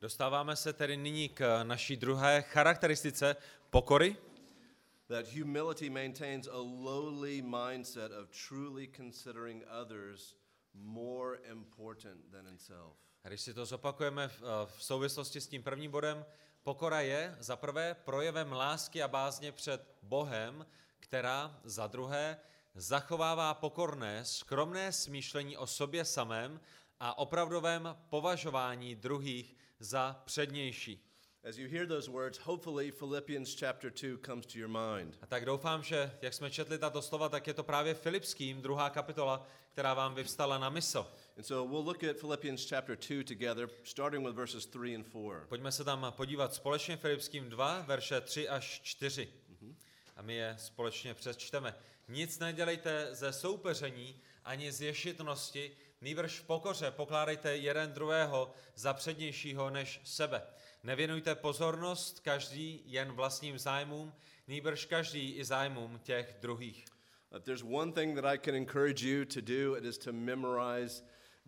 Dostáváme se tedy nyní k naší druhé charakteristice pokory. That humility maintains a lowly mindset of truly considering others more important than himself. A když si to zopakujeme v, eh, v souvislosti s tím prvním bodem, pokora je za prvé projevem lásky a bázně před Bohem, která za druhé zachovává pokorné, skromné smýšlení o sobě samém a opravdovém považování druhých za přednější. As you hear those words, hopefully Philippians chapter 2 comes to your mind. A tak doufám, že jak jsme četli tato slova, tak je to právě Filipským, druhá kapitola, která vám vyvstala na mysl. And so we'll look at Philippians chapter 2 together, starting with verses 3 and 4. Pojďme se tam podívat společně Filipským 2, verše 3 až 4. A my je společně přečteme. Nic nedělejte ze soupeření ani z ješitnosti, nýbrž v pokoře pokládejte jeden druhého za přednějšího než sebe. Nevěnujte pozornost každý jen vlastním zájmům, nýbrž každý i zájmům těch druhých. If there's one thing that I can encourage you to do, it is to memorize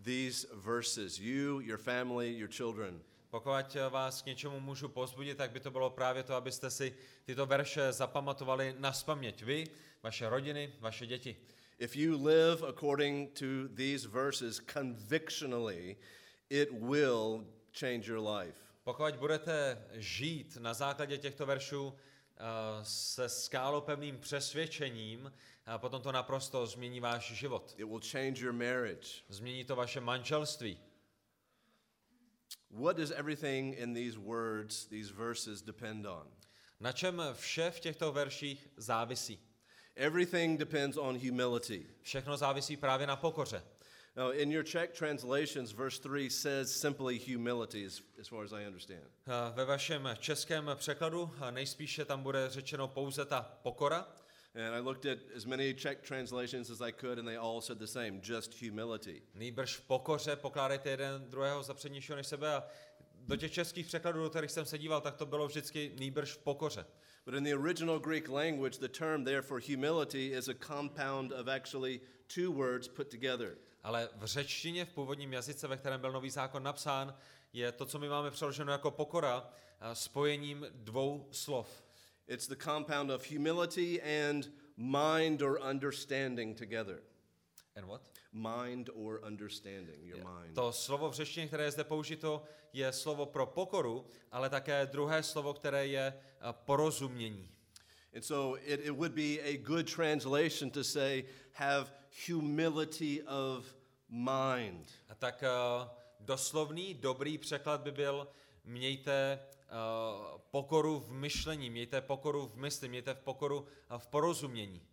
these verses. You, your family, your children. Pokud vás k něčemu můžu pozbudit, tak by to bylo právě to, abyste si tyto verše zapamatovali na spaměť. Vy, vaše rodiny, vaše děti. If you live according to these verses convictionally, it will change your life. Pokud budete žít na základě těchto veršů eh, se skálopevným přesvědčením, a potom to naprosto změní váš život. It will change your marriage. Změní to vaše manželství. What does everything in these words, these verses, depend on? Na čem vše v těchto verších závisí? Everything depends on humility. Všechno závisí právě na pokoře. Now, in your Czech translations, verse 3 says simply humility, as, as far as I understand. Eh, Ve vašem českém překladu eh, nejspíše tam bude řečeno pouze ta pokora. And I looked at as many Czech translations as I could, and they all said the same just humility. Nýbrž v pokoře pokládejte jeden druhého za přednějšího než sebe a do těch českých překladů, do kterých jsem se díval, tak to bylo vždycky nýbrž v pokoře. But in the original Greek language, the term there for humility is a compound of actually two words put together. Ale v řečtině, v původním jazyce, ve kterém byl nový zákon napsán, je to, co my máme přeloženo jako pokora, a spojením dvou slov. It's the compound of humility and mind or understanding together. And what? Mind or understanding, your mind. To slovo v řečtině, které je zde použito, je slovo pro pokoru, ale také druhé slovo, které je a, porozumění. And so it, it would be a good translation to say, have humility of mind. A tak a, doslovný, dobrý překlad by byl mějte a, pokoru v myšlení, mějte pokoru v mysli, mějte v pokoru a, v porozumění.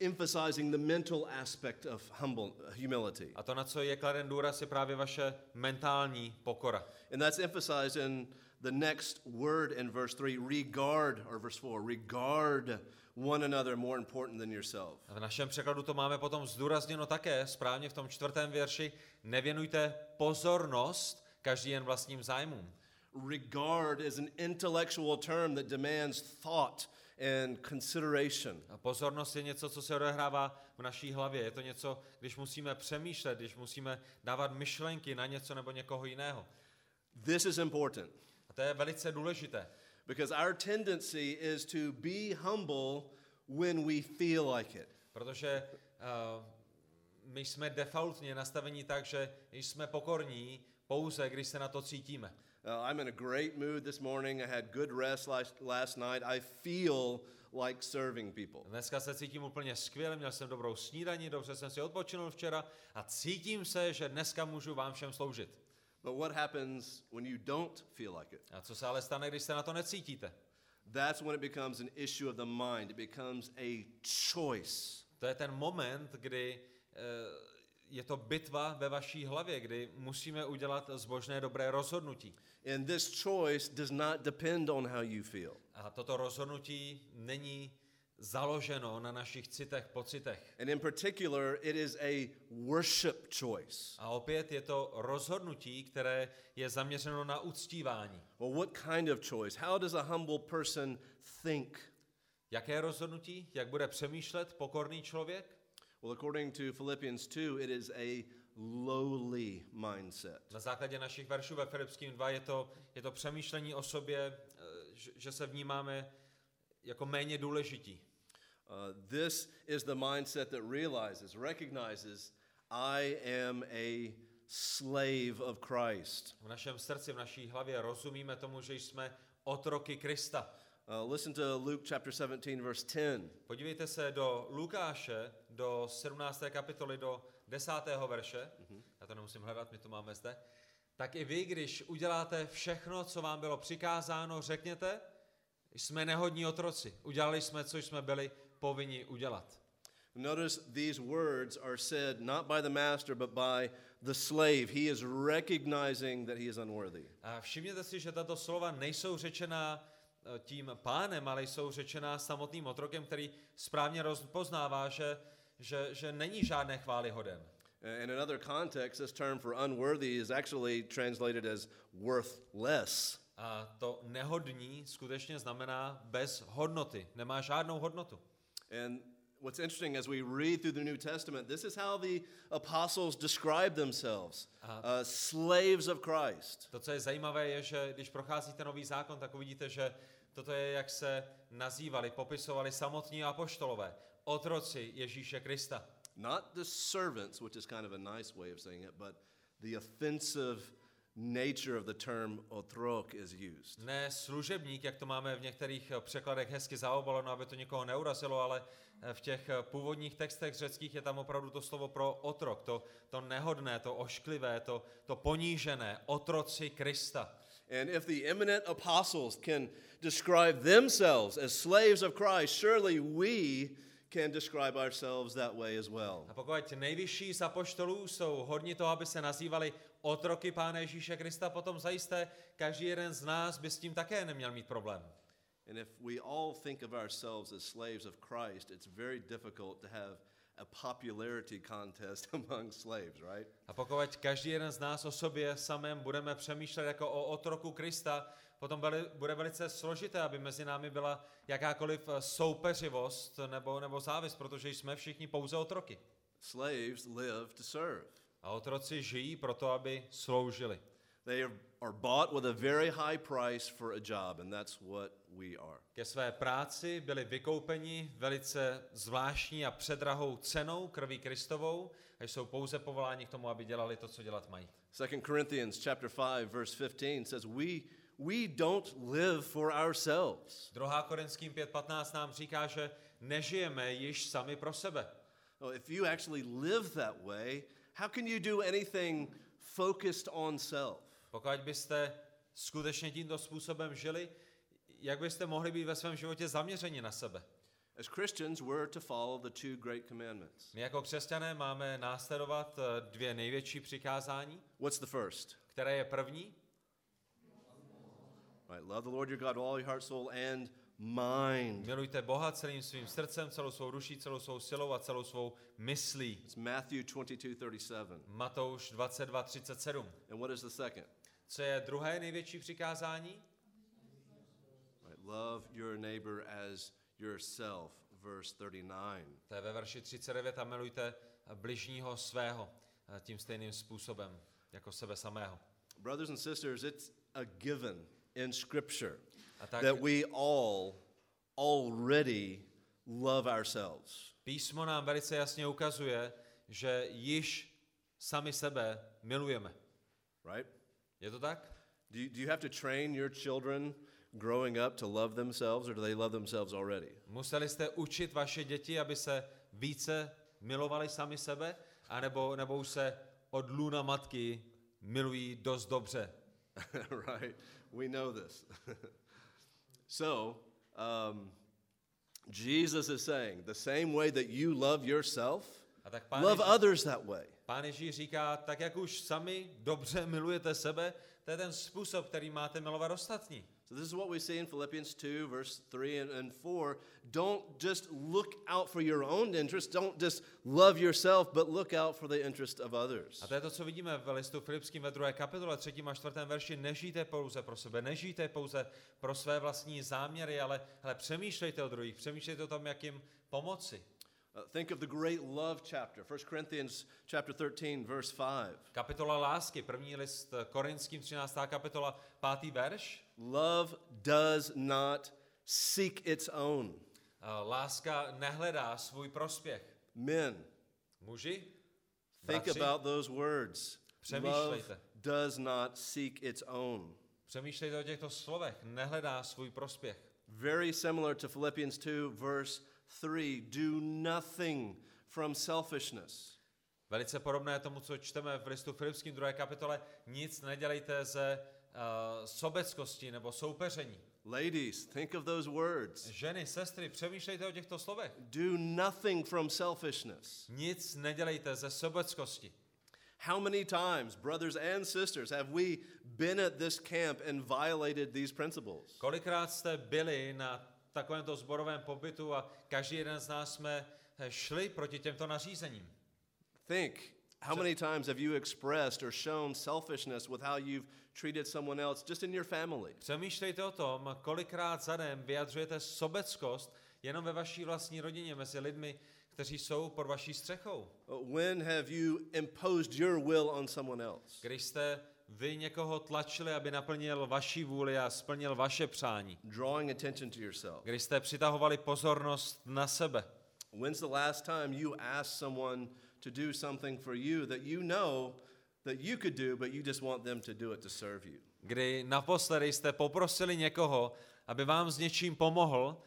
Emphasizing the mental aspect of humble humility. A to, na co je kladen důraz, je právě vaše mentální pokora. And that's emphasized in the next word in verse 3 regard, or verse 4 regard one another more important than yourself. A v našem překladu to máme potom zdůrazněno také správně v tom čtvrtém verši. Nevěnujte pozornost každý jen vlastním zájmům. Regard is an intellectual term that demands thought and consideration. A pozornost je něco, co se odehrává v naší hlavě. Je to něco, když musíme přemýšlet, když musíme dávat myšlenky na něco nebo někoho jiného. This is important A to je velice důležité, because our tendency is to be humble when we feel like it. protože uh, my jsme defaultně nastavení tak, že jsme pokorní pouze, když se na to cítíme. Uh, I'm in a great mood this morning. I had good rest last, last night. I feel like serving people. Dneska se cítím úplně skvěle, měl jsem dobrou snídaní, dobře jsem si odpočinul včera a cítím se, že dneska můžu vám všem sloužit. But what happens when you don't feel like it? A co se ale stane, když se na to necítíte? That's when it becomes an issue of the mind. It becomes a choice. To je ten moment, kdy je to bitva ve vaší hlavě, kdy musíme udělat zbožné dobré rozhodnutí. And this choice does not depend on how you feel. A toto rozhodnutí není založeno na našich citech, pocitech. And in particular, it is a worship choice. A opět je to rozhodnutí, které je zaměřeno na uctívání. Well, what kind of choice? How does a humble person think? Jaké rozhodnutí? Jak bude přemýšlet pokorný člověk? Well, according to Philippians 2, it is a lowly mindset. Na základě našich veršů ve Filipským 2 je to, je to přemýšlení o sobě, eh, že- že se vnímáme jako méně důležití. Uh, this is the mindset that realizes, recognizes, I am a slave of Christ. V našem srdci, v naší hlavě rozumíme tomu, že jsme otroky Krista. Uh, listen to Luke chapter 17, verse 10. Podívejte se do Lukáše, do 17. kapitoly, do 10. verše. Já to nemusím hledat, my to máme zde. Tak i vy, když uděláte všechno, co vám bylo přikázáno, řekněte, jsme nehodní otroci. Udělali jsme, co jsme byli povinni udělat. Notice these words are said not by the master, but by the slave. He is recognizing that he is unworthy. A všimněte si, že tato slova nejsou řečená eh, tím pánem, ale jsou řečená samotným otrokem, který správně rozpoznává, že, že, že není žádné chvály hoden. In another context, this term for unworthy is actually translated as worthless. A to nehodní skutečně znamená bez hodnoty, nemá žádnou hodnotu. And what's interesting as we read through the New Testament, this is how the apostles describe themselves uh, slaves of Christ. To, co je zajímavé, je, že když procházíte nový zákon, tak uvidíte, že toto je, jak se nazývali, popisovali samotní apoštolové, otroci Ježíše Krista. Not the servants, which is kind of a nice way of saying it, but the offensive nature of the term otrok is used. Ne služebník, jak to máme v některých eh, překladech hezky zaobaleno, aby to někoho neurazilo, ale eh, v těch eh, původních textech řeckých je tam opravdu to slovo pro otrok, to, to nehodné, to ošklivé, to, to ponížené, otroci Krista. And if the eminent apostles can describe themselves as slaves of Christ, surely we can describe ourselves that way as well. A pokud nejvyšší z apoštolů jsou hodni toho, aby se nazývali otroky Pána Ježíše Krista, potom zajisté každý jeden z nás by s tím také neměl mít problém. And if we all think of ourselves as slaves of Christ, it's very difficult to have a popularity contest among slaves, right? A pokud každý jeden z nás o sobě samém budeme přemýšlet jako o otroku Krista, potom byli, bude velice složité, aby mezi námi byla jakákoliv eh, soupeřivost nebo, nebo závist, protože jsme všichni pouze otroky. Slaves live to serve. A otroci žijí proto, aby sloužili. They are, are bought with a very high price for a job, and that's what we are. Ke své práci byli vykoupeni velice zvláštní a předrahou cenou krví Kristovou a jsou pouze povoláni k tomu, aby dělali to, co dělat mají. 2 Corinthians chapter 5 verse 15 says we we don't live for ourselves. 2. Korinským 5.15 nám říká, že nežijeme již sami pro sebe. Well, if you actually live that way, how can you do anything focused on self? Pokud byste skutečně tímto způsobem žili, jak byste mohli být ve svém životě zaměřeni na sebe? As Christians, we're to follow the two great commandments. My jako křesťané máme následovat eh, dvě největší přikázání, What's the first? které je první, Right, love the Lord your God with all your heart, soul, and mind. milujte Boha celým svým srdcem, celou svou duší, celou svou silou a celou svou myslí. It's Matthew 22:37. Matouš 22.37. And what is the second? Co je druhé největší přikázání? Right, love your neighbor as yourself, verse 39. To je ve verši 39 a milujte bližního svého eh, tím stejným způsobem jako sebe samého. Brothers and sisters, it's a given in Scripture A tak that we all already love ourselves. písmo nám velice jasně ukazuje, že již sami sebe milujeme. Right? Je to tak? Do you, do you have to train your children growing up to love themselves, or do they love themselves already? Museli jste učit vaše děti, aby se více milovali sami sebe, anebo, nebo už se od lůna matky milují dost dobře. right? We know this. so, um, Jesus is saying the same way that you love yourself, love others that way. pán Ježíš říká, tak jak už sami dobře milujete sebe, to je ten způsob, který máte milovat ostatní. So, this is what we see in Philippians 2, verse 3 and, and 4. Don't just look out for your own interest, don't just love yourself, but look out for the interest of others. A to je to, co vidíme v listu Filipským ve druhé kapitole, třetím a čtvrtém verši. Nežijte pouze pro sebe, nežijte pouze pro své vlastní záměry, ale, ale přemýšlejte o druhých, přemýšlejte o tom, jak jim pomoci. Uh, think of the great love chapter, 1 Corinthians chapter 13, verse 5. Kapitola lásky, první list Korinským, 13. kapitola, 5. verš. Love does not seek its own. Eh, Láska nehledá svůj prospěch. Men, Muži, think bratři, about those words. Love Přemýšlejte. does not seek its own. přemýšlejte o těchto slovech. Nehledá svůj prospěch. Very similar to Philippians 2, verse 3. Do nothing from selfishness. Velice podobné tomu, co čteme v listu Filipským 2. kapitole. Nic nedělejte ze uh, sobeckosti nebo soupeření. Ladies, think of those words. Ženy, sestry, přemýšlejte o těchto slovech. Do nothing from selfishness. Nic nedělejte ze sobeckosti. How many times, brothers and sisters, have we been at this camp and violated these principles? Kolikrát jste byli na takovémto zborovém pobytu a každý jeden z nás jsme eh, šli proti těmto nařízením. Think, how many times have you expressed or shown selfishness with how you've treated someone else just in your family? Přemýšlejte o tom, kolikrát za den vyjadřujete sobeckost jenom ve vaší vlastní rodině, mezi lidmi, kteří jsou pod vaší střechou. When have you imposed your will on someone else? Když jste vy někoho tlačili, aby naplnil vaši vůli a splnil vaše přání. Drawing attention to yourself. Když jste přitahovali pozornost na sebe. When's the last time you asked someone to do something for you that you know that you could do, but you just want them to do it to serve you? Kdy naposledy jste poprosili někoho, aby vám s něčím pomohl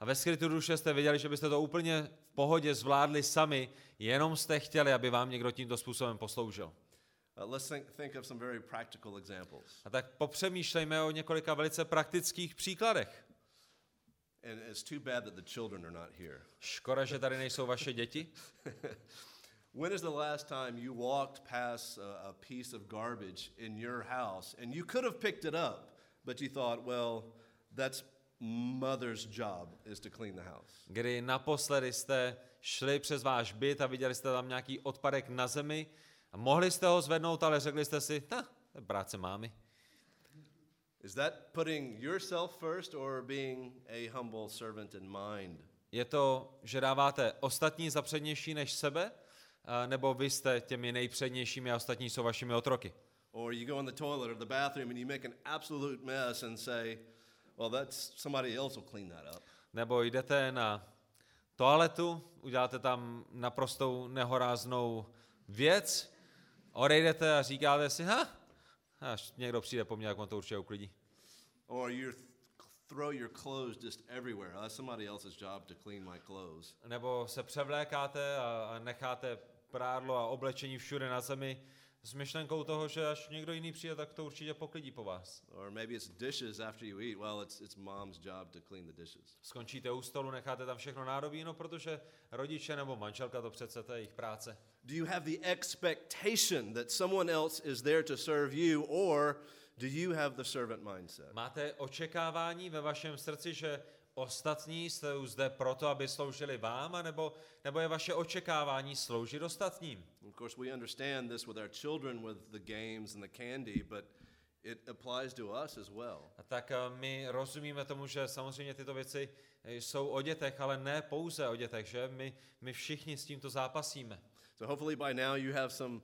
a ve skrytu duše jste věděli, že byste to úplně v pohodě zvládli sami, jenom jste chtěli, aby vám někdo tímto způsobem posloužil. Uh, let's think, think of some very practical examples. A tak popřemýšlejme o několika velice praktických příkladech. And it's too bad that the children are not here. Škoda, že tady nejsou vaše děti. When is the last time you walked past a, a piece of garbage in your house and you could have picked it up, but you thought, well, that's mother's job is to clean the house? Kdy naposledy jste šli přes váš byt a viděli jste tam nějaký odpadek na zemi a mohli jste ho zvednout, ale řekli jste si, ta, to je práce mámy. Is that putting yourself first or being a humble servant in mind? Je to, že dáváte ostatní za přednější než sebe, nebo vy jste těmi nejpřednějšími a ostatní jsou vašimi otroky? Or you go in the toilet or the bathroom and you make an absolute mess and say, well, that's somebody else will clean that up. Nebo jdete na toaletu, uděláte tam naprostou nehoráznou věc, odejdete a říkáte si, ha, až někdo přijde po mně, jak on to určitě uklidí. Or you th- throw your clothes just everywhere. That's somebody else's job to clean my clothes. Nebo se převlékáte a, a necháte prádlo a oblečení všude na zemi s myšlenkou toho, že až někdo jiný přijde, tak to určitě poklidí po vás. Or maybe it's dishes after you eat. Well, it's, it's mom's job to clean the dishes. Skončíte u stolu, necháte tam všechno nádobí, no protože rodiče nebo manželka to přece to je jejich práce. Do you have the expectation that someone else is there to serve you, or do you have the servant mindset? Máte očekávání ve vašem srdci, že ostatní jsou zde proto, aby sloužili vám, anebo, nebo je vaše očekávání sloužit ostatním? Of course, we understand this with our children with the games and the candy, but it applies to us as well. A tak eh, my rozumíme tomu, že samozřejmě tyto věci eh, jsou o dětech, ale ne pouze o dětech, že? My, my všichni s tímto zápasíme. So hopefully by now you have some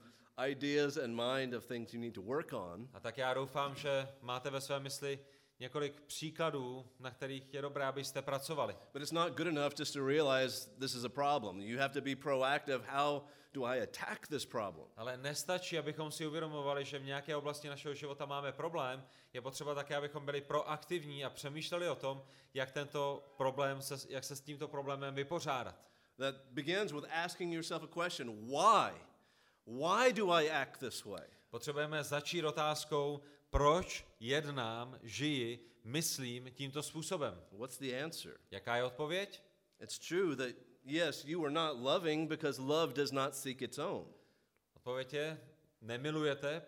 ideas and mind of things you need to work on. A tak já doufám, že máte ve své mysli několik příkladů, na kterých je dobré, abyste pracovali. But it's not good enough just to realize this is a problem. You have to be proactive. How do I attack this problem? Ale nestačí, abychom si uvědomovali, že v nějaké oblasti našeho života máme problém. Je potřeba také, abychom byli proaktivní a přemýšleli o tom, jak, tento problém se, jak se s tímto problémem vypořádat. That begins with asking yourself a question why? Why do I act this way? Potřebujeme začít otázkou, proč jednám, žiji, myslím tímto způsobem. What's the answer? Jaká je odpověď? It's true that, yes, you are not loving because love does not seek its own. Odpověď je, nemilujete,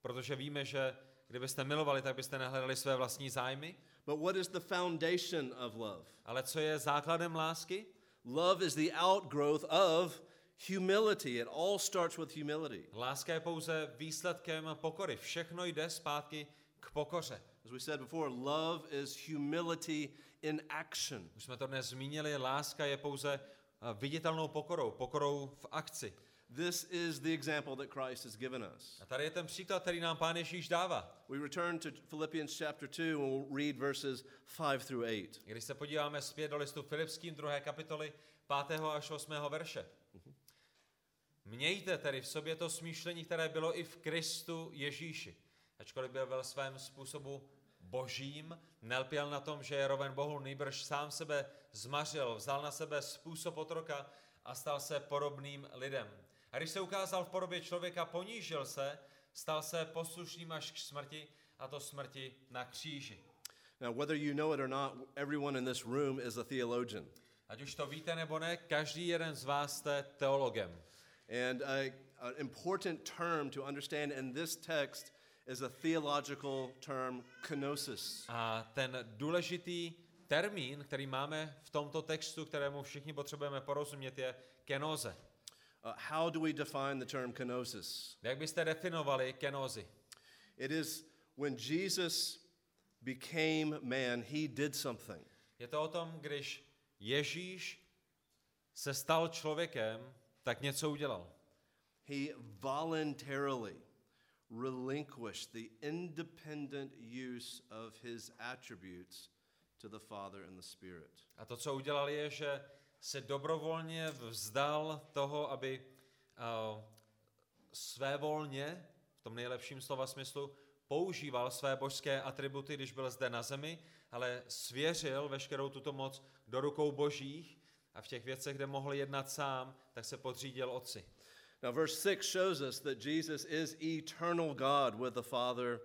protože víme, že kdybyste milovali, tak byste nehledali své vlastní zájmy. But what is the foundation of love? Ale co je základem lásky? Love is the outgrowth of humility. It all starts with humility. Láska je pouze výsledkem pokory. Všechno jde zpátky k pokoře. As we said before, love is humility in action. Už jsme to dnes zmínili, láska je pouze eh, viditelnou pokorou, pokorou v akci. This is the example that Christ has given us. A tady je ten příklad, který nám Pán Ježíš dává. We return to Philippians chapter 2 and we'll read verses 5 through 8. Když se podíváme zpět do listu Filipským 2. kapitoly 5. až 8. verše. Mějte tedy v sobě to smýšlení, které bylo i v Kristu Ježíši. Ačkoliv byl ve svém způsobu božím, nelpěl na tom, že je roven Bohu, nejbrž sám sebe zmařil, vzal na sebe způsob otroka a stal se podobným lidem. A když se ukázal v podobě člověka, ponížil se, stal se poslušným až k smrti, a to smrti na kříži. Now, whether you know it or not, everyone in this room is a theologian. Ať už to víte nebo ne, každý jeden z vás jste teologem. And a, an important term to understand in this text is a theological term, kenosis. A ten důležitý termín, který máme v tomto textu, kterému všichni potřebujeme porozumět, je kenoze. Uh, how do we define the term kenosis? Jak byste definovali kenozi? It is when Jesus became man, he did something. Je to o tom, když Ježíš se stal člověkem, tak něco udělal. He voluntarily relinquished the independent use of his attributes to the Father and the Spirit. A to, co udělal, je, že se dobrovolně vzdal toho, aby uh, svévolně, v tom nejlepším slova smyslu, používal své božské atributy, když byl zde na zemi, ale svěřil veškerou tuto moc do rukou božích a v těch věcech, kde mohl jednat sám, tak se podřídil otci. Now, verse 6 shows us that Jesus is eternal God with the Father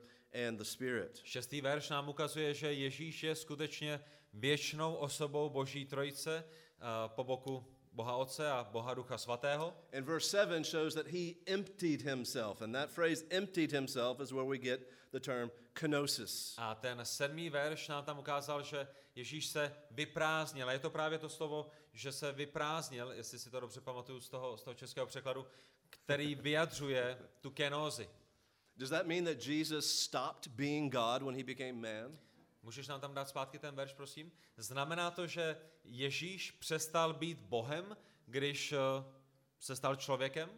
and the Spirit. Šestý verš nám ukazuje, že Ježíš je skutečně věčnou osobou Boží trojice uh, po boku Boha Otce a Boha Ducha Svatého. And verse 7 shows that he emptied himself. And that phrase, emptied himself, is where we get the term kenosis. A ten sedmý verš nám tam ukázal, že Ježíš se vyprázdnil. A je to právě to slovo, že se vyprázdnil, jestli si to dobře pamatuju z toho, z toho českého překladu, který vyjadřuje tu kenózi. Does that mean that Jesus stopped being God when he became man? Můžeš nám tam dát zpátky ten verš, prosím? Znamená to, že Ježíš přestal být Bohem, když eh, se stal člověkem?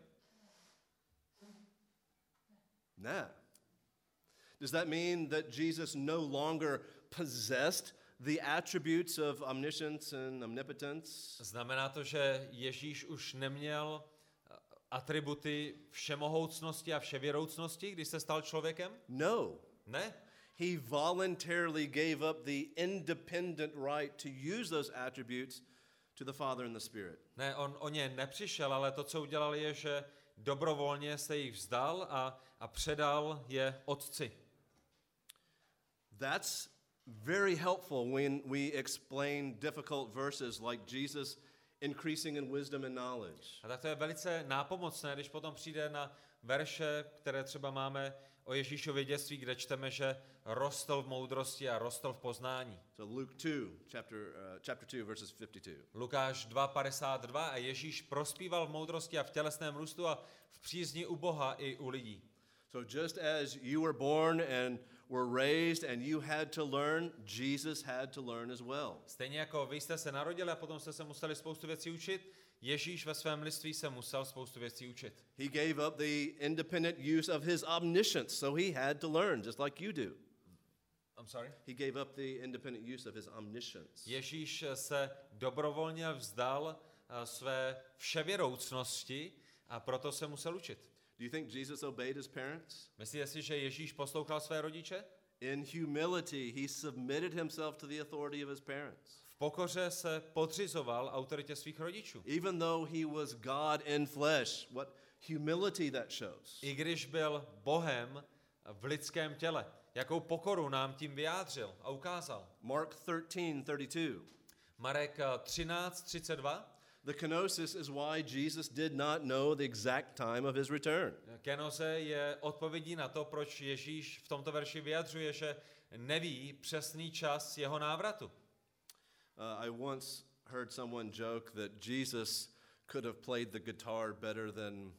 Nah. Does that mean that Jesus no longer possessed the attributes of omniscience and omnipotence? Znamená to, že Ježíš už neměl eh, atributy všemohoucnosti a vševěroucnosti, když se stal člověkem? No. Ne. He voluntarily gave up the independent right to use those attributes to the Father and the Spirit. Ne, on o ně nepřišel, ale to, co udělal, je, že dobrovolně se jich vzdal a, a předal je otci. That's very helpful when we explain difficult verses like Jesus increasing in wisdom and knowledge. A tak to je velice nápomocné, když potom přijde na verše, které třeba máme o Ježíšově dětství, kde čteme, že rostl v moudrosti a rostl v poznání. So Luke 2, chapter, uh, chapter 2, verses 52. Lukáš 2.52 a Ježíš prospíval v moudrosti a v tělesném růstu a v přízni u Boha i u lidí. So just as you were born and were raised and you had to learn, Jesus had to learn as well. Stejně jako vy jste se narodili a potom jste se museli spoustu věcí učit, Ježíš ve svém lidství se musel spoustu věcí učit. He gave up the independent use of his omniscience, so he had to learn, just like you do. I'm sorry? He gave up the independent use of his omniscience. Ježíš se dobrovolně vzdal eh, své vševěroucnosti a proto se musel učit. Do you think Jesus obeyed his parents? Myslíte si, že Ježíš poslouchal své rodiče? In humility, he submitted himself to the authority of his parents. V pokoře se podřizoval autoritě svých rodičů. Even though he was God in flesh, what humility that shows. I když byl Bohem v lidském těle. Jakou pokoru nám tím vyjádřil a ukázal. Mark 13, 32. Marek eh, 13.32. The kenosis is why Jesus did not know the exact time of his return. Kenoze je odpovědí na to, proč Ježíš v tomto verši vyjadřuje, že neví přesný čas jeho návratu. Uh, I once heard someone joke that Jesus could have played the guitar better than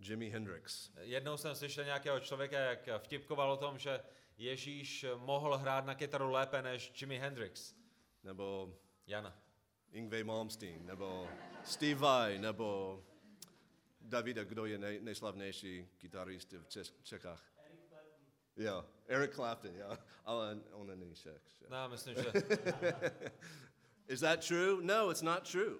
Jimi Hendrix. Jednou jsem slyšel nějakého člověka, jak vtipkoval o tom, že Ježíš mohl hrát na kytaru lépe než Jimi Hendrix. Nebo Jana. Ingve Malmsteen, nebo Steve Vai, nebo Davida, kdo je nej, nejslavnější kytarist v Čes, Čechách? Jo, Eric Clapton, jo, ale on není Čech. že? No, myslím, že Is that true? No, it's not true.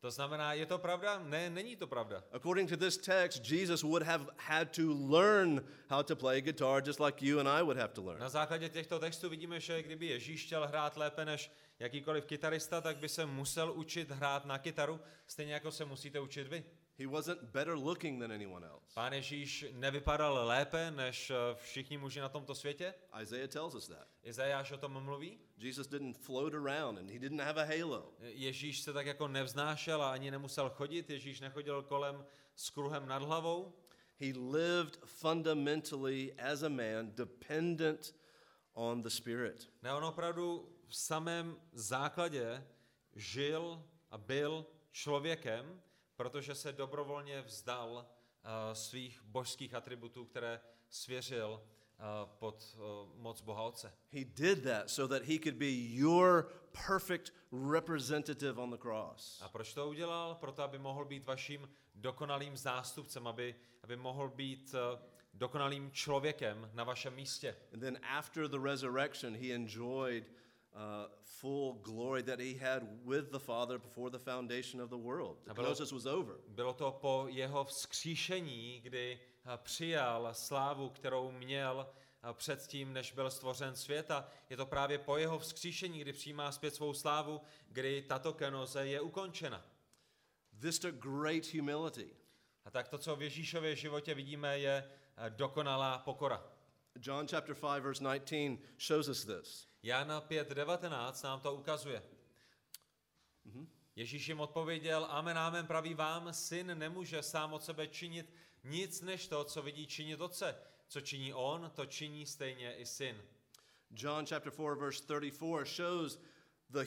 To znamená, je to pravda? Ne, není to pravda. According to this text, Jesus would have had to learn how to play guitar just like you and I would have to learn. Na základě těchto textů vidíme, že kdyby Ježíš chtěl hrát lépe než jakýkoliv kytarista, tak by se musel učit hrát na kytaru, stejně jako se musíte učit vy. He wasn't better looking than anyone else. Pán Ježíš nevypadal lépe než eh, všichni muži na tomto světě. Isaiah tells us that. Izajáš o tom mluví. Jesus didn't float around and he didn't have a halo. Ježíš se tak jako nevznášel a ani nemusel chodit. Ježíš nechodil kolem s kruhem nad hlavou. He lived fundamentally as a man dependent on the Spirit. Ne, on opravdu v samém základě žil a byl člověkem, protože se dobrovolně vzdal uh, svých božských atributů, které svěřil uh, pod uh, moc Boha Otce. He did that so that he could be your perfect representative on the cross. A proč to udělal? Proto, aby mohl být vaším dokonalým zástupcem, aby, aby mohl být dokonalým člověkem na vašem místě. And then after the resurrection, he enjoyed uh, full glory that he had with the Father before the foundation of the world. The bylo- kenosis was over. Bylo to po jeho vzkříšení, kdy a, přijal slávu, kterou měl a, předtím, než byl stvořen svět. A je to právě po jeho vzkříšení, kdy přijímá zpět svou slávu, kdy tato kenoze je ukončena. This took great humility. A tak to, co v Ježíšově životě vidíme, je dokonalá pokora. John chapter 5 verse 19 shows us this. Jana 5.19 nám to ukazuje. Ježíš jim odpověděl, amen, amen, praví vám, syn nemůže sám od sebe činit nic než to, co vidí činit otce. Co činí on, to činí stejně i syn. John chapter 4 verse 34 shows the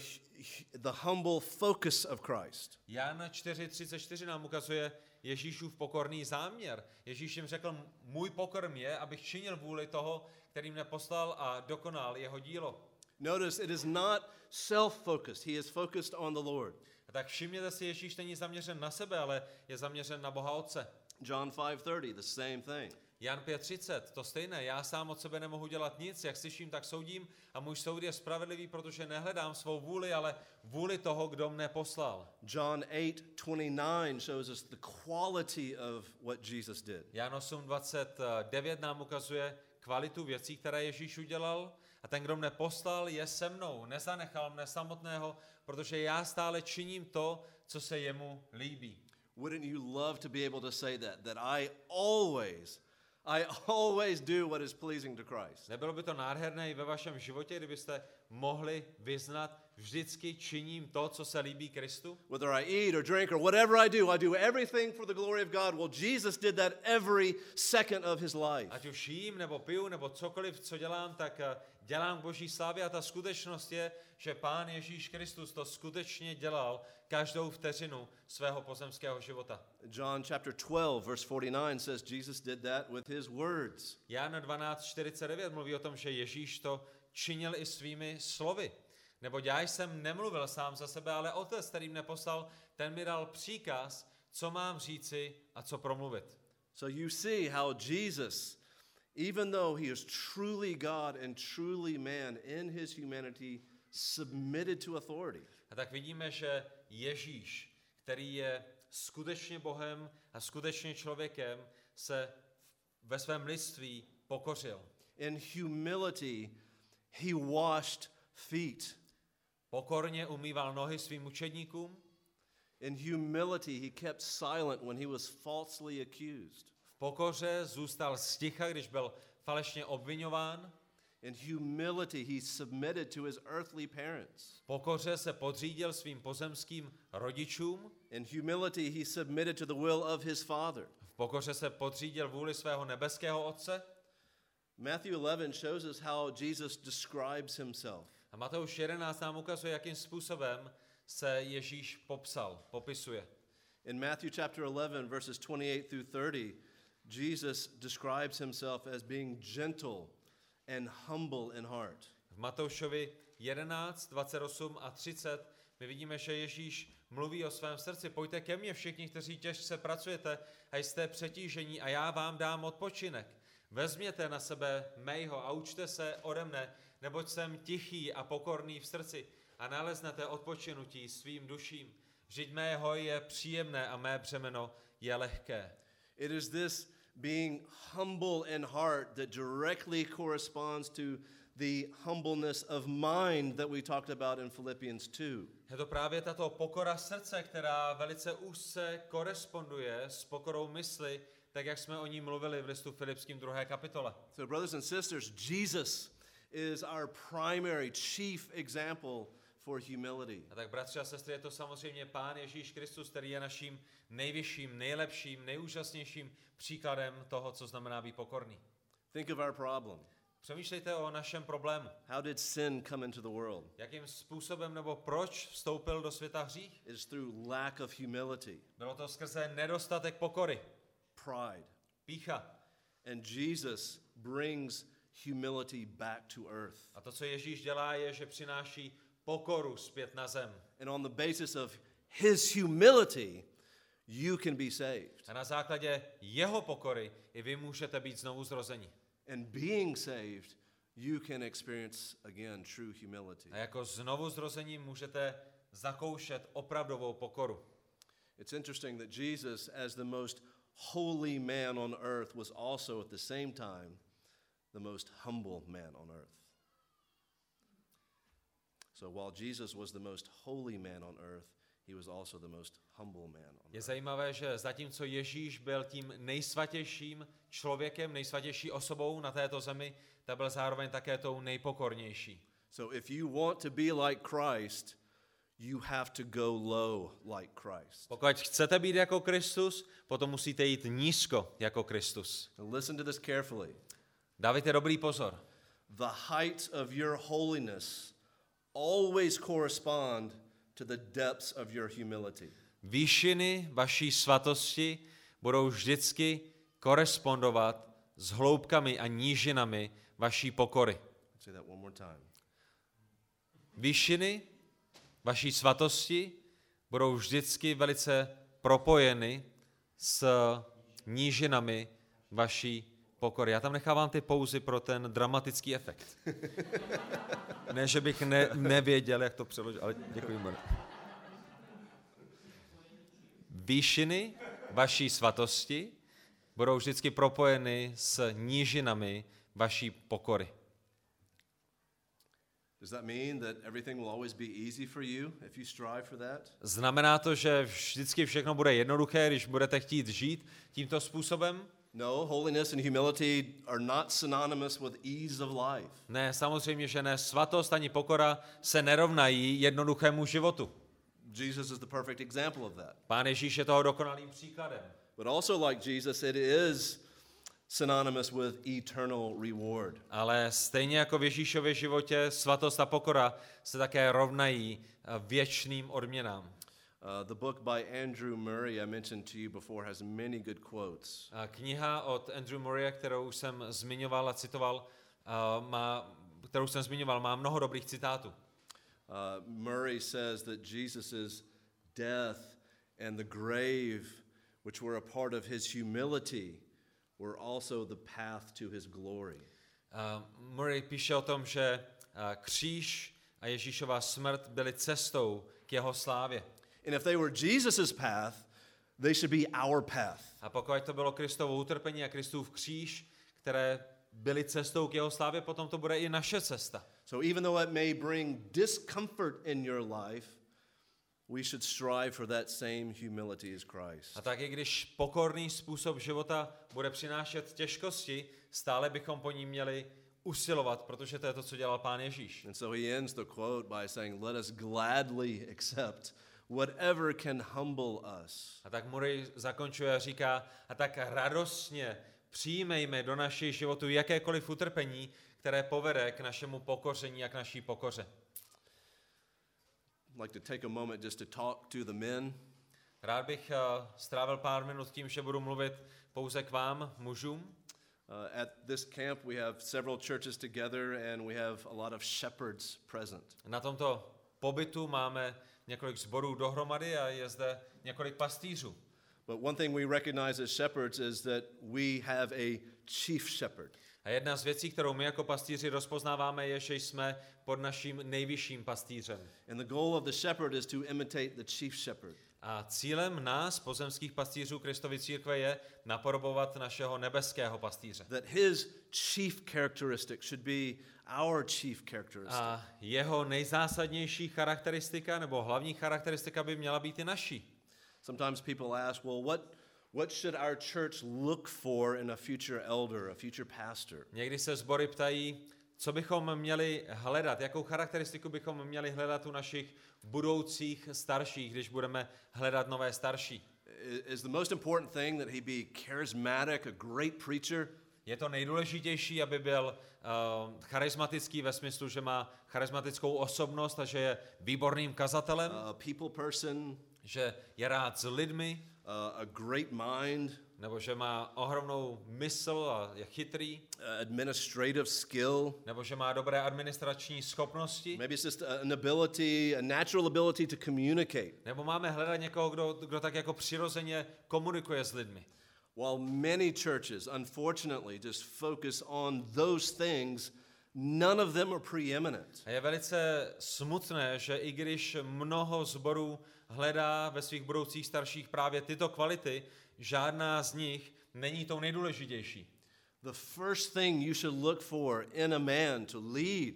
the humble focus of Christ. Jan 4.34 nám ukazuje Ježíšův pokorný záměr. Ježíš jim řekl, můj pokrm je, abych činil vůli toho, který mne poslal a dokonal jeho dílo. Notice it is not self-focused. He is focused on the Lord. A tak všimněte si, Ježíš není zaměřen na sebe, ale je zaměřen na Boha Otce. John 5:30 the same thing. Jan 5.30, to stejné, já sám od sebe nemohu dělat nic, jak slyším, tak soudím a můj soud je spravedlivý, protože nehledám svou vůli, ale vůli toho, kdo mne poslal. John 8:29 shows us the quality of what Jesus did. Jan 8.29 nám ukazuje kvalitu věcí, které Ježíš udělal a ten, kdo mne poslal, je se mnou, nezanechal mne samotného, protože já stále činím to, co se jemu líbí. Wouldn't you love to be able to say that that I always I always do what is pleasing to Christ. Nebylo by to nádherné i ve vašem životě, kdybyste mohli vyznat, vždycky činím to, co se líbí Kristu? Whether I eat or drink or whatever I do, I do everything for the glory of God. Well, Jesus did that every second of his life. Ať už jím, nebo piju, nebo cokoliv, co dělám, tak eh, dělám k boží slávě a ta skutečnost je, že Pán Ježíš Kristus to skutečně dělal každou vteřinu svého pozemského života. John chapter 12 verse 49 says Jesus did that with his words. Jan 12.49 mluví o tom, že Ježíš to činil i svými slovy. Neboť já jsem nemluvil sám za sebe, ale otec, který mne poslal, ten mi dal příkaz, co mám říci a co promluvit. So you see how Jesus, even though he is truly God and truly man in his humanity, submitted to authority. A tak vidíme, že Ježíš, který je skutečně Bohem a skutečně člověkem, se ve svém lidství pokořil. In humility, he washed feet. Pokorně umýval nohy svým učedníkům, In humility, he kept silent when he was falsely accused. Pokoře zůstal sticha, když byl falešně obvinován, In humility, he submitted to his earthly parents. pokoře se podřídil svým pozemským rodičům, In humility, he submitted to the will of his father. v pokoře se podřídil vůli svého nebeského otce. Matthew 11 shows us how Jesus describes himself. A Mateuš 11 nám ukazuje, jakým způsobem se Ježíš popsal, popisuje. In Matthew chapter 11, verses 28 through 30, Jesus describes himself as being gentle and humble in heart. V Matoušovi 11, 28 a 30 My vidíme, že Ježíš mluví o svém srdci. Pojďte ke mně všichni, kteří těžce pracujete a jste přetížení a já vám dám odpočinek. Vezměte na sebe mého a učte se ode mne, neboť jsem tichý a pokorný v srdci a naleznete odpočinutí svým duším. Vždyť mého je příjemné a mé břemeno je lehké. It is this being humble in heart that directly corresponds to the humbleness of mind that we talked about in Philippians 2. Je to právě tato pokora srdce, která velice úzce koresponduje s pokorou mysli, tak jak jsme o ní mluvili v listu Filipským 2. kapitole. So, brothers and sisters, Jesus is our primary, chief example for humility. A tak bratři a sestry, je to samozřejmě Pán Ježíš Kristus, který je naším nejvyšším, nejlepším, nejúžasnějším příkladem toho, co znamená být pokorný. Think of our problem. Přemýšlejte o našem problému. How did sin come into the world? Jakým způsobem nebo proč vstoupil do světa hřích? It is through lack of humility, Bylo to skrze nedostatek pokory, pride. pícha. And Jesus brings humility back to earth. A to, co Ježíš dělá, je, že přináší pokoru zpět na zem. And on the basis of his humility, you can be saved. A na základě jeho pokory i vy můžete být znovu zrozeni. And being saved, you can experience again true humility. A jako znovu zrození můžete zakoušet opravdovou pokoru. It's interesting that Jesus, as the most holy man on earth, was also at the same time the most humble man on earth. So while Jesus was the most holy man on earth, he was also the most humble man on Je zajímavé, že zatímco Ježíš byl tím nejsvatějším člověkem, nejsvatější osobou na této zemi, tak byl zároveň také tou nejpokornější. So if you want to be like Christ, you have to go low like Christ. Pokud chcete být jako Kristus, potom musíte jít nízko jako Kristus. And listen to this carefully. Dávajte dobrý pozor. The heights of your holiness always correspond to the depths of your humility. Výšiny vaší svatosti budou vždycky korespondovat s hloubkami a nížinami vaší pokory. Let's say that one more time. Výšiny vaší svatosti budou vždycky velice propojeny s nížinami vaší pokory. Já tam nechávám ty pauzy pro ten dramatický efekt. Ne, že bych ne, nevěděl, jak to přeložit, ale děkuji moc. Výšiny vaší svatosti budou vždycky propojeny s nížinami vaší pokory. Does that mean that everything will always be easy for you if you strive for that? Znamená to, že vždycky všechno bude jednoduché, když budete chtít žít tímto způsobem? No, holiness and humility are not synonymous with ease of life. Ne, samozřejmě, že ne. Svatost ani pokora se nerovnají jednoduchému životu. Jesus is the perfect example of that. Pán Ježíš je toho dokonalým příkladem. But also, like Jesus, it is synonymous with eternal reward. Ale stejně jako v Ježíšově životě, svatost a pokora se také rovnají eh, věčným odměnám. Uh, the book by Andrew Murray, I mentioned to you before, has many good quotes. A Kniha od Andrew Murray, kterou jsem zmiňoval a citoval, eh, má, kterou jsem zmiňoval, má mnoho dobrých citátů. Uh, Murray says that Jesus' death and the grave, which were a part of his humility, were also the path to his glory. Uh, Murray píše o tom, že uh, kříž a Ježíšova smrt byly cestou k jeho slávě. And if they were Jesus' path, they should be our path. A pokud to bylo Kristovo utrpení a Kristův kříž, které byly cestou k jeho slávě, potom to bude i naše cesta. So even though it may bring discomfort in your life, we should strive for that same humility as Christ. A tak i když pokorný způsob života bude přinášet těžkosti, stále bychom po ní měli usilovat, protože to je to, co dělal Pán Ježíš. And so he ends the quote by saying, Let us gladly accept whatever can humble us. A tak Murray zakončuje a říká, a tak radostně přijmejme do našich životů jakékoliv utrpení, které povede k našemu pokoření a k naší pokoře. I'd like to take a moment just to talk to the men. Rád bych uh, strávil pár minut tím, že budu mluvit pouze k vám, mužům. Uh, at this camp, we have several churches together, and we have a lot of shepherds present. Na tomto pobytu máme několik zborů dohromady a je zde několik pastýřů. But one thing we recognize as shepherds is that we have a chief shepherd. A jedna z věcí, kterou my jako pastýři rozpoznáváme, je, že jsme pod naším nejvyšším pastýřem. And the goal of the shepherd is to imitate the chief shepherd. A cílem nás, pozemských pastýřů Kristovy církve, je napodobovat našeho nebeského pastýře. That his chief characteristic should be our chief characteristic. A jeho nejzásadnější charakteristika, nebo hlavní charakteristika by měla být i naší. Sometimes people ask, well, what, what should our church look for in a future elder, a future pastor? Někdy se sbory ptají, co bychom měli hledat, jakou charakteristiku bychom měli hledat u našich budoucích starších, když budeme hledat nové starší. Is the most important thing that he be charismatic, a great preacher? Je to nejdůležitější, aby byl uh, charismatický ve smyslu, že má charismatickou osobnost a že je výborným kazatelem, a people person, že je rád s lidmi, uh, a great mind, nebo že má ohromnou mysl a je chytrý, uh, administrative skill. nebo že má dobré administrační schopnosti, Maybe it's just an ability, a natural ability to communicate. nebo máme hledat někoho, kdo, kdo tak jako přirozeně komunikuje s lidmi. While many churches, unfortunately, just focus on those things, none of them are preeminent. A je velice smutné, že i když mnoho zborů hledá ve svých budoucích starších právě tyto kvality, žádná z nich není tou nejdůležitější. The first thing you should look for in a man to lead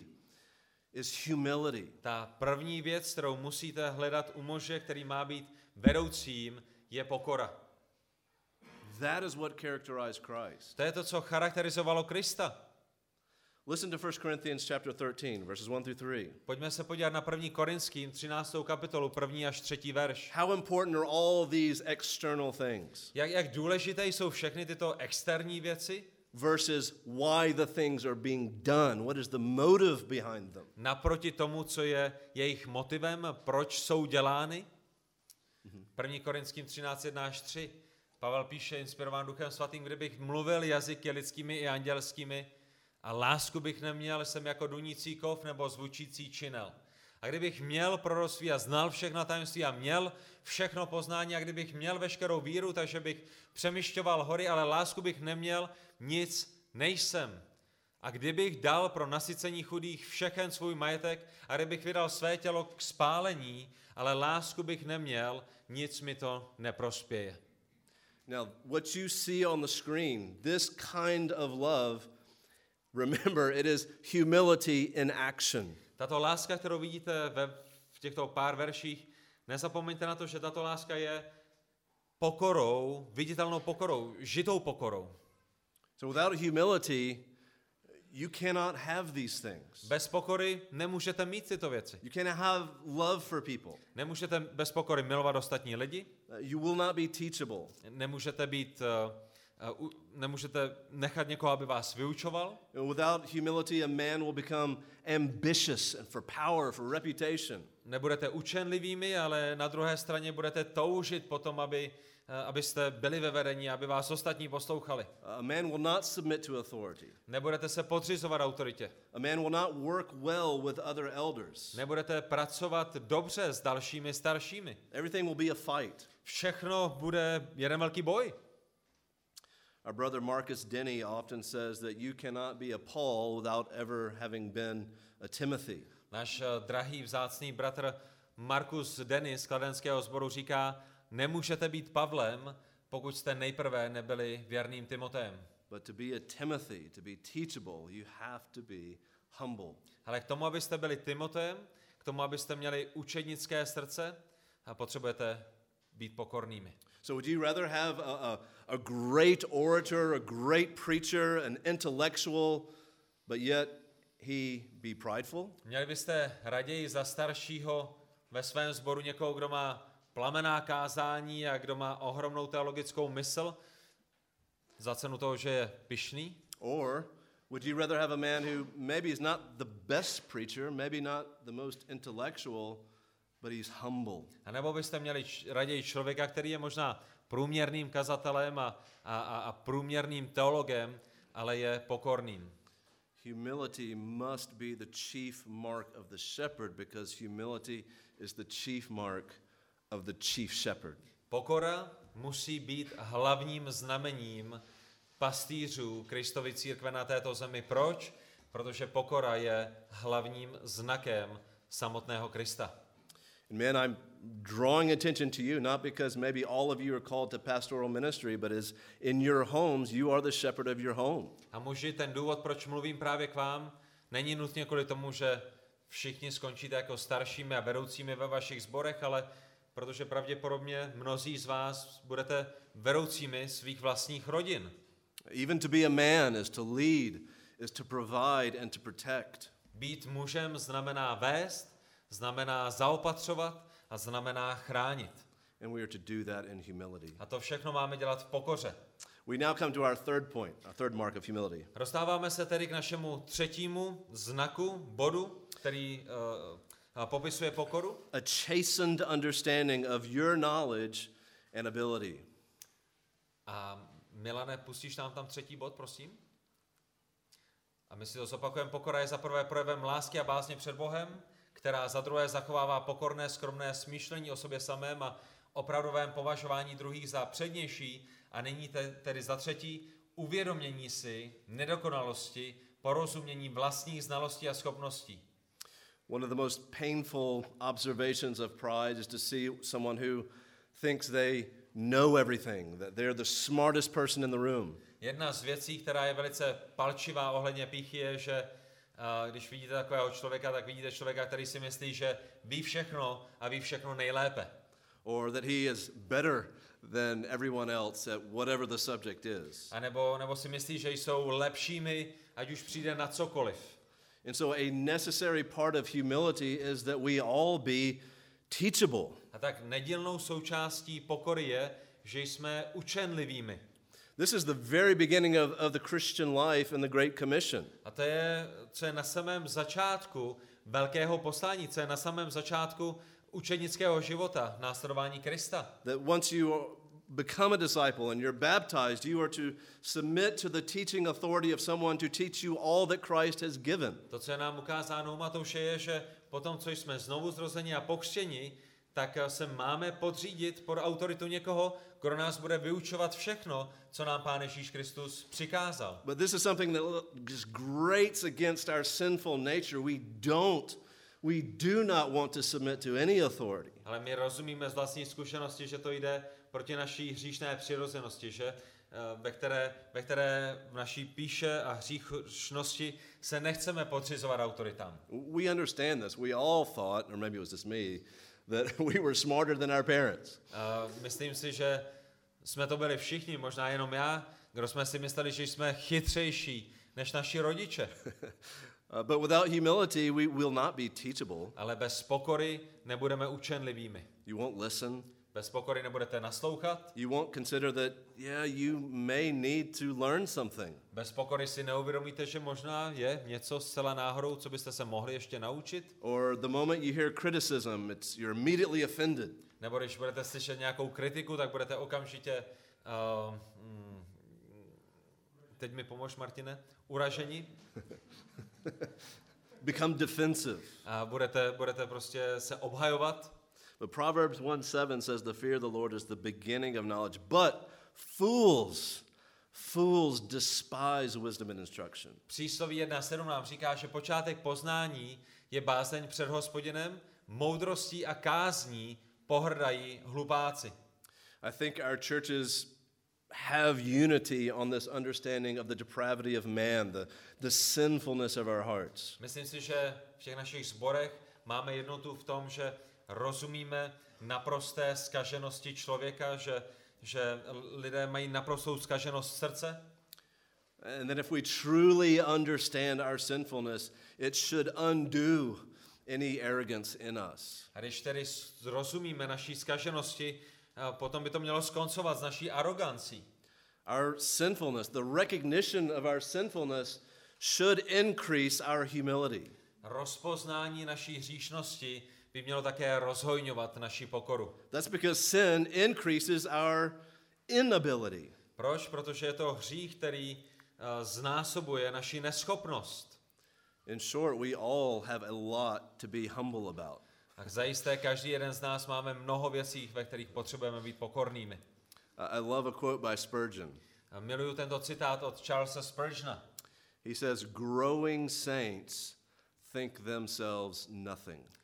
is humility. Ta první věc, kterou musíte hledat u muže, který má být vedoucím, je pokora. That is what characterized Christ. To je to, co charakterizovalo Krista. Listen to 1 Corinthians chapter 13, verses 1 through 3. Pojďme se podívat na 1. Korinským 13. kapitolu, 1. až 3. verš. How important are all these external things Jak, jak důležité jsou všechny tyto externí věci versus why the things are being done? What is the motive behind them? naproti tomu, co je jejich motivem, proč jsou dělány? 1. Korinským 13, 1 až 3. Pavel píše, inspirován Duchem Svatým, kdybych mluvil jazyky lidskými i andělskými a lásku bych neměl, jsem jako dunící kov nebo zvučící činel. A kdybych měl proroctví a znal všechna tajemství a měl všechno poznání a kdybych měl veškerou víru, takže bych přemýšťoval hory, ale lásku bych neměl, nic nejsem. A kdybych dal pro nasycení chudých všechen svůj majetek a kdybych vydal své tělo k spálení, ale lásku bych neměl, nic mi to neprospěje. Now, what you see on the screen, this kind of love, remember, it is humility in action. Tato láska, kterou vidíte ve, v těchto pár verších, nezapomeňte na to, že tato láska je pokorou, viditelnou pokorou, žitou pokorou. So, without humility, you cannot have these things. Bez pokory nemůžete mít tyto věci. You cannot have love for people. Nemůžete bez pokory milovat ostatní lidi, You will not be teachable. nemůžete být, uh, uh, u- nemůžete nechat někoho, aby vás vyučoval, Without humility, a man will become ambitious and for power, for reputation. nebudete učenlivými, ale na druhé straně budete toužit potom, aby, eh, abyste byli ve vedení, aby vás ostatní poslouchali. A man will not submit to authority. Nebudete se podřizovat autoritě. A man will not work well with other elders. Nebudete pracovat dobře s dalšími staršími. Everything will be a fight. Všechno bude jeden velký boj. Our brother Marcus Denny often says that you cannot be a Paul without ever having been a Timothy. Náš eh, drahý vzácný bratr Markus Denis z kladenského sboru říká, nemůžete být Pavlem, pokud jste nejprve nebyli věrným Timoteem. But to be a Timothy, to be teachable, you have to be humble. Ale k tomu, abyste byli Timoteem, k tomu, abyste měli učednické srdce, a potřebujete být pokornými. So, would you rather have a, a, a great orator, a great preacher, an intellectual, but yet he be prideful? Měli byste raději za staršího ve svém sboru někoho, kdo má plamená kázání a kdo má ohromnou teologickou mysl, za cenu toho, že je pyšný? Or would you rather have a man who maybe is not the best preacher, maybe not the most intellectual, but he's humble? A nebo byste měli raději člověka, který je možná průměrným kazatelem a, a, a, a průměrným teologem, ale je pokorným. Humility must be the chief mark of the shepherd because humility is the chief mark of the chief shepherd. Pokora musí být hlavním znamením pastýřů Kristovy církve na této zemi. Proč? Protože pokora je hlavním znakem samotného Krista. And man, I'm drawing attention to you, not because maybe all of you are called to pastoral ministry, but as in your homes, you are the shepherd of your home. A muži, ten důvod, proč mluvím právě k vám, není nutně kvůli tomu, že všichni skončíte jako staršími a vedoucími ve vašich zborech, ale protože pravděpodobně mnozí z vás budete vedoucími svých vlastních rodin. Even to be a man is to lead, is to provide and to protect. Být mužem znamená vést, znamená zaopatřovat a znamená chránit. And we are to do that in humility. A to všechno máme dělat v pokoře. We now come to our third point, our third mark of humility. Dostáváme se tedy k našemu třetímu znaku, bodu, který uh, popisuje pokoru. A chastened understanding of your knowledge and ability. A Milane, pustíš nám tam třetí bod, prosím? A my si to zopakujeme. Pokora je za prvé projevem lásky a bázně před Bohem, která za druhé zachovává pokorné, skromné smýšlení o sobě samém a opravdovém považování druhých za přednější a nyní te, tedy za třetí uvědomění si nedokonalosti, porozumění vlastních znalostí a schopností. One of the most painful observations of pride is to see someone who thinks they know everything, that they're the smartest person in the room. Jedna z věcí, která je velice palčivá ohledně píchy, je, že když vidíte takového člověka, tak vidíte člověka, který si myslí, že ví všechno a ví všechno nejlépe. Or that he is better than everyone else at whatever the subject is. A nebo, nebo si myslí, že jsou lepšími, ať už přijde na cokoliv. And so a necessary part of humility is that we all be teachable. A tak nedílnou součástí pokory je, že jsme učenlivými. This is the very beginning of, of the Christian life and the Great Commission. A to je, co je na samém začátku velkého poslání, co je na samém začátku učenického života, následování Krista. That once you become a disciple and you're baptized, you are to submit to the teaching authority of someone to teach you all that Christ has given. To, co je nám ukázáno u Matouše, je, že potom, co jsme znovu zrozeni a pokřtěni, tak se máme podřídit pod autoritu někoho, kdo nás bude vyučovat všechno, co nám Pán Ježíš Kristus přikázal. But this is something that just grates against our sinful nature. We don't, we do not want to submit to any authority. Ale my rozumíme z vlastní zkušenosti, že to jde proti naší hříšné přirozenosti, že eh, ve které, ve které v naší píše a hříšnosti se nechceme podřizovat autoritám. We understand this. We all thought, or maybe it was just me, that we were smarter than our parents. Uh, myslím si, že jsme to byli všichni, možná jenom já, kdo jsme si mysleli, že jsme chytřejší než naši rodiče. Uh, but without humility, we will not be teachable. Ale bez pokory nebudeme učenlivými. You won't listen. Bez pokory nebudete naslouchat. You won't consider that, yeah, you may need to learn something. Bez pokory si neuvědomíte, že možná je něco zcela náhodou, co byste se mohli ještě naučit. Or the moment you hear criticism, it's, you're immediately offended. Nebo když budete slyšet nějakou kritiku, tak budete okamžitě, uh, mm, teď mi pomož, Martine, uraženi. Become defensive. A budete, budete prostě se obhajovat. But Proverbs 1 7 says, The fear of the Lord is the beginning of knowledge. But fools, fools despise wisdom and instruction. Přísloví 1.7 nám říká, že počátek poznání je bázeň před hospodinem, moudrostí a kázní pohrdají hlupáci. I think our churches have unity on this understanding of the depravity of man, the, the sinfulness of our hearts. Myslím si, že v těch našich zborech máme jednotu v tom, že rozumíme naprosté skaženosti člověka, že, že lidé mají naprostou skaženost srdce. And that if we truly understand our sinfulness, it should undo any arrogance in us. A když tedy rozumíme naší skaženosti, potom by to mělo skoncovat s naší arogancí. Our sinfulness, the recognition of our sinfulness, should increase our humility. Rozpoznání naší hříšnosti by mělo také rozhojňovat naši pokoru. That's because sin increases our inability. Proč? Protože je to hřích, který uh, znásobuje naši neschopnost. In short, we all have a lot to be humble about. A zajisté každý jeden z nás máme mnoho věcí, ve kterých potřebujeme být pokornými. I love a quote by Spurgeon. A miluju tento citát od Charlesa Spurgeona. He says, Growing saints think themselves nothing.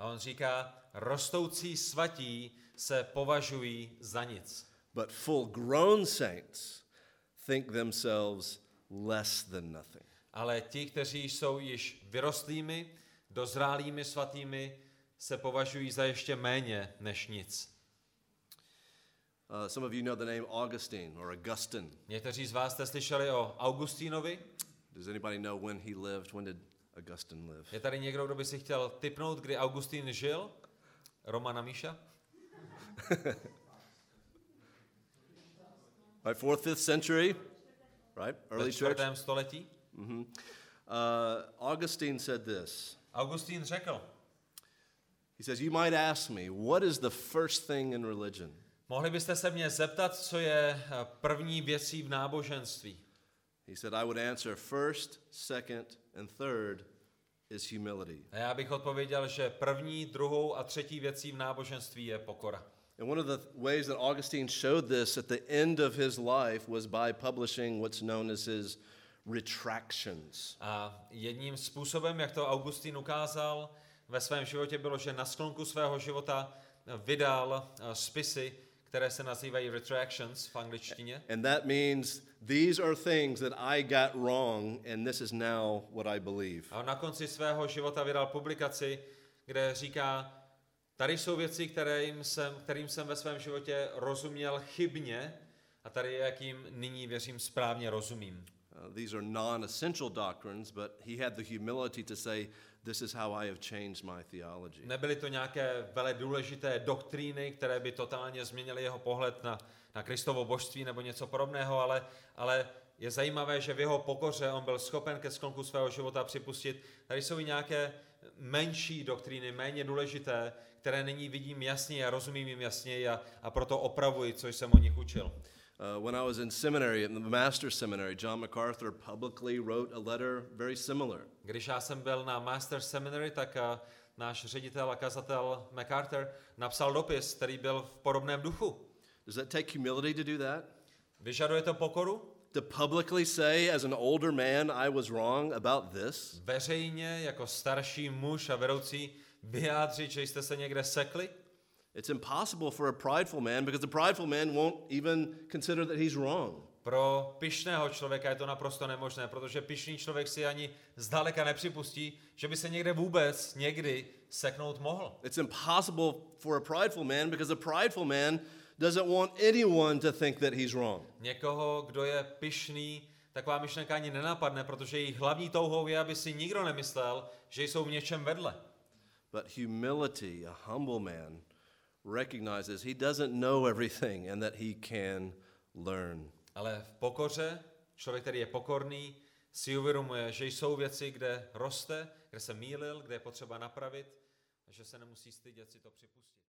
A on říká, rostoucí svatí se považují za nic. But full grown saints think themselves less than nothing. Ale ti, kteří jsou již vyrostlými, dozrálými svatými, se považují za ještě méně než nic. Uh, some of you know the name Augustine or Augustine. Někteří z vás jste slyšeli o Augustínovi? Does anybody know when he lived? When did Augustine live? Je tady někdo, kdo by si chtěl typnout, kdy Augustín žil? Romana Míša? Right, fourth, fifth century, right? Early church. století? Uh, Augustine said this. Augustín řekl, He says, You might ask me, what is the first thing in religion? mohli byste se mě zeptat, co je eh, první věcí v náboženství? He said, I would answer first, second, and third is humility. A já bych odpověděl, že první, druhou a třetí věcí v náboženství je pokora. And one of the th- ways that Augustine showed this at the end of his life was by publishing what's known as his retractions. A jedním způsobem, jak to Augustín ukázal ve svém životě, bylo, že na sklonku svého života vydal eh, spisy, které se nazývají retractions v angličtině. And that means these are things that I got wrong, and this is now what I believe. A na konci svého života vydal publikaci, kde říká, tady jsou věci, kterým jsem, kterým jsem ve svém životě rozuměl chybně a tady je, jakým nyní věřím správně rozumím. Uh, these are non essential doctrines, but he had the humility to say, This is how I have changed my theology. Nebyly to nějaké vele důležité doktríny, které by totálně změnily jeho pohled na, na Kristovo božství nebo něco podobného, ale, ale je zajímavé, že v jeho pokoře on byl schopen ke sklonku svého života připustit, tady jsou i nějaké menší doktríny, méně důležité, které nyní vidím jasně a rozumím jim jasně a, a proto opravuji, co jsem o nich učil. Uh, when I was in seminary, in the master's seminary, John MacArthur publicly wrote a letter very similar. Když já jsem byl na Master Seminary, tak a, náš ředitel a kazatel MacArthur napsal dopis, který byl v podobném duchu. Does that take humility to do that? Vyžaduje to pokoru? To publicly say, as an older man, I was wrong about this? Veřejně, jako starší muž a vedoucí, vyjádřit, že jste se někde sekli? It's impossible for a prideful man because the prideful man won't even consider that he's wrong. Pro pyšného člověka je to naprosto nemožné, protože pyšný člověk si ani zdaleka nepřipustí, že by se někde vůbec někdy seknout mohl. It's impossible for a prideful man because a prideful man doesn't want anyone to think that he's wrong. Někoho, kdo je pyšný, taková myšlenka ani nenapadne, protože jejich hlavní touhou je, aby si nikdo nemyslel, že jsou v něčem vedle. But humility, a humble man, recognizes he doesn't know everything and that he can learn. Ale v pokoře, člověk, který je pokorný, si uvědomuje, že jsou věci, kde roste, kde se mýlil, kde je potřeba napravit, že se nemusí stydět si to připustit.